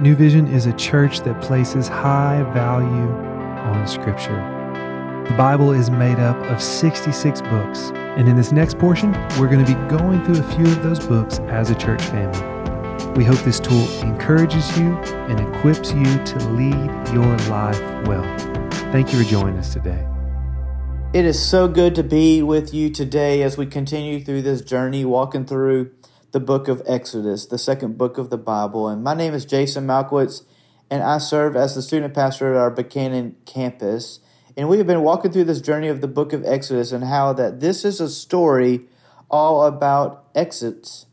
New Vision is a church that places high value on Scripture. The Bible is made up of 66 books, and in this next portion, we're going to be going through a few of those books as a church family. We hope this tool encourages you and equips you to lead your life well. Thank you for joining us today. It is so good to be with you today as we continue through this journey, walking through the book of Exodus, the second book of the Bible. And my name is Jason Malkowitz, and I serve as the student pastor at our Buchanan campus. And we have been walking through this journey of the book of Exodus and how that this is a story all about exits,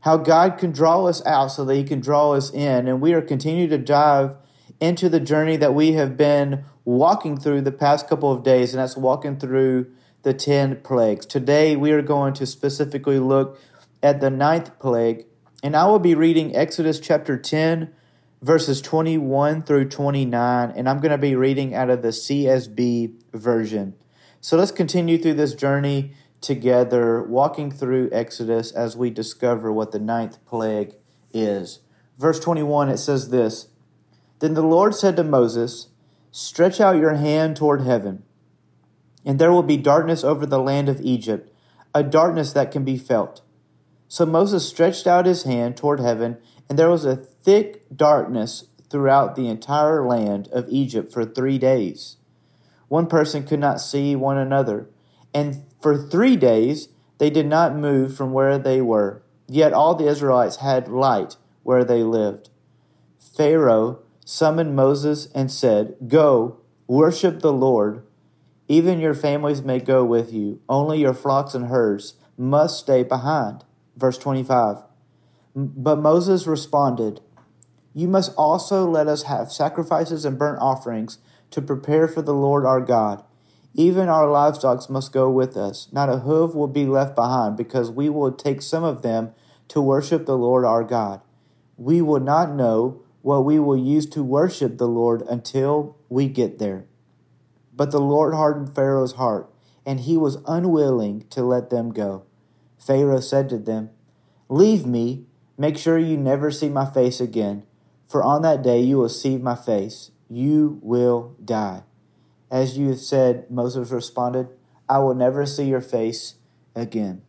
how God can draw us out so that He can draw us in. And we are continuing to dive into the journey that we have been walking through the past couple of days, and that's walking through the 10 plagues. Today, we are going to specifically look at the ninth plague, and I will be reading Exodus chapter 10, verses 21 through 29, and I'm going to be reading out of the CSB version. So let's continue through this journey together, walking through Exodus as we discover what the ninth plague is. Verse 21, it says this Then the Lord said to Moses, Stretch out your hand toward heaven, and there will be darkness over the land of Egypt, a darkness that can be felt so Moses stretched out his hand toward heaven, and there was a thick darkness throughout the entire land of Egypt for three days. One person could not see one another, and for three days they did not move from where they were. Yet all the Israelites had light where they lived. Pharaoh summoned Moses and said, Go, worship the Lord. Even your families may go with you, only your flocks and herds must stay behind. Verse 25. But Moses responded, You must also let us have sacrifices and burnt offerings to prepare for the Lord our God. Even our livestock must go with us. Not a hoof will be left behind, because we will take some of them to worship the Lord our God. We will not know what we will use to worship the Lord until we get there. But the Lord hardened Pharaoh's heart, and he was unwilling to let them go. Pharaoh said to them, Leave me, make sure you never see my face again, for on that day you will see my face. You will die. As you have said, Moses responded, I will never see your face again.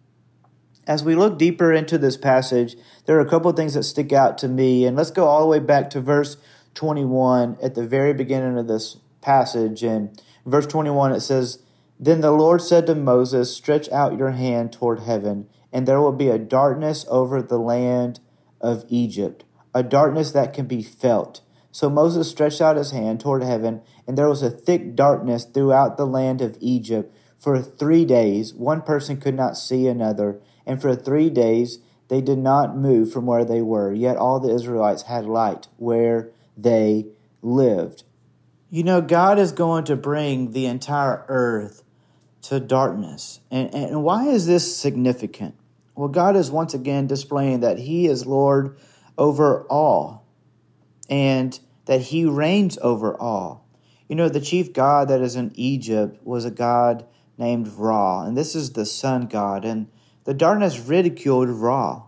As we look deeper into this passage, there are a couple of things that stick out to me, and let's go all the way back to verse 21 at the very beginning of this passage. And verse 21, it says, Then the Lord said to Moses, Stretch out your hand toward heaven and there will be a darkness over the land of Egypt, a darkness that can be felt. So Moses stretched out his hand toward heaven, and there was a thick darkness throughout the land of Egypt for three days. One person could not see another, and for three days they did not move from where they were. Yet all the Israelites had light where they lived. You know, God is going to bring the entire earth to darkness. And, and why is this significant? Well, God is once again displaying that He is Lord over all and that He reigns over all. You know, the chief god that is in Egypt was a god named Ra, and this is the sun god. And the darkness ridiculed Ra,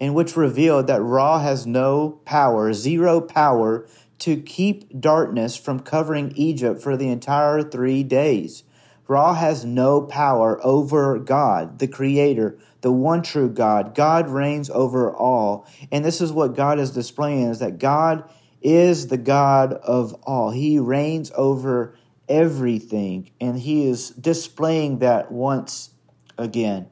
in which revealed that Ra has no power, zero power, to keep darkness from covering Egypt for the entire three days. Ra has no power over God, the Creator, the one true God. God reigns over all. And this is what God is displaying is that God is the God of all. He reigns over everything. And He is displaying that once again.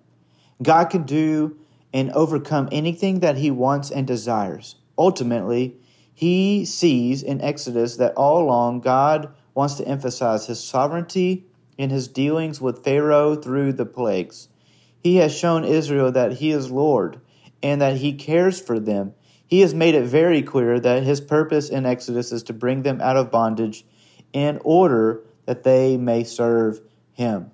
God can do and overcome anything that He wants and desires. Ultimately, He sees in Exodus that all along God wants to emphasize His sovereignty in his dealings with Pharaoh through the plagues. He has shown Israel that he is Lord and that he cares for them. He has made it very clear that his purpose in Exodus is to bring them out of bondage in order that they may serve him.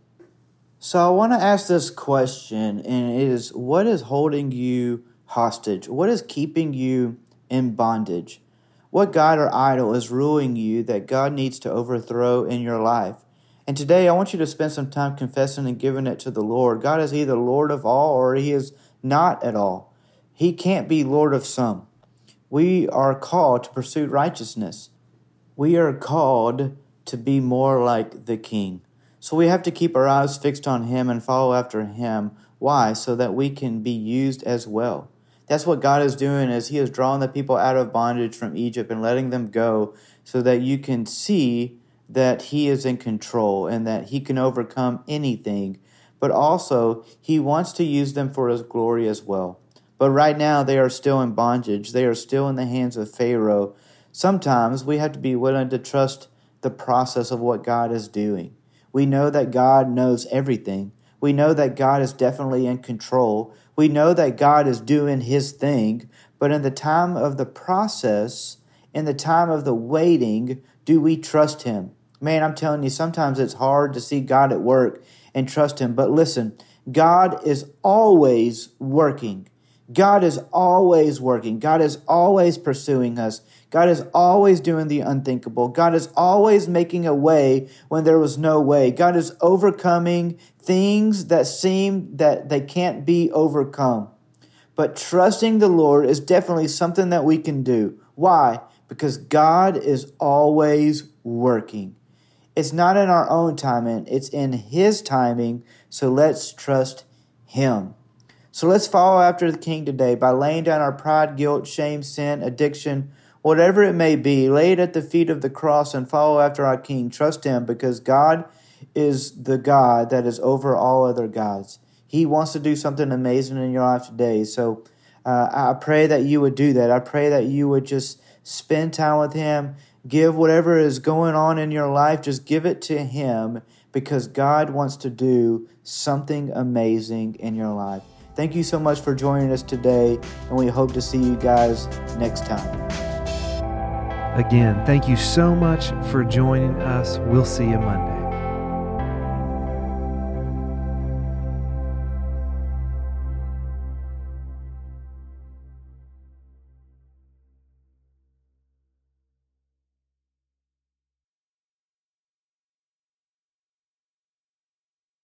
So I want to ask this question, and it is what is holding you hostage? What is keeping you in bondage? What God or idol is ruling you that God needs to overthrow in your life? And today I want you to spend some time confessing and giving it to the Lord. God is either Lord of all or He is not at all. He can't be Lord of some. we are called to pursue righteousness. We are called to be more like the King. So we have to keep our eyes fixed on Him and follow after Him. Why? So that we can be used as well. That's what God is doing is He is drawing the people out of bondage from Egypt and letting them go so that you can see that He is in control and that He can overcome anything. But also, He wants to use them for His glory as well. But right now, they are still in bondage. They are still in the hands of Pharaoh. Sometimes we have to be willing to trust the process of what God is doing. We know that God knows everything. We know that God is definitely in control. We know that God is doing his thing. But in the time of the process, in the time of the waiting, do we trust him? Man, I'm telling you, sometimes it's hard to see God at work and trust him. But listen, God is always working. God is always working. God is always pursuing us. God is always doing the unthinkable. God is always making a way when there was no way. God is overcoming things that seem that they can't be overcome. But trusting the Lord is definitely something that we can do. Why? Because God is always working. It's not in our own timing, it's in His timing. So let's trust Him. So let's follow after the King today by laying down our pride, guilt, shame, sin, addiction, whatever it may be. Lay it at the feet of the cross and follow after our King. Trust Him because God is the God that is over all other gods. He wants to do something amazing in your life today. So uh, I pray that you would do that. I pray that you would just spend time with Him. Give whatever is going on in your life, just give it to Him because God wants to do something amazing in your life. Thank you so much for joining us today, and we hope to see you guys next time. Again, thank you so much for joining us. We'll see you Monday.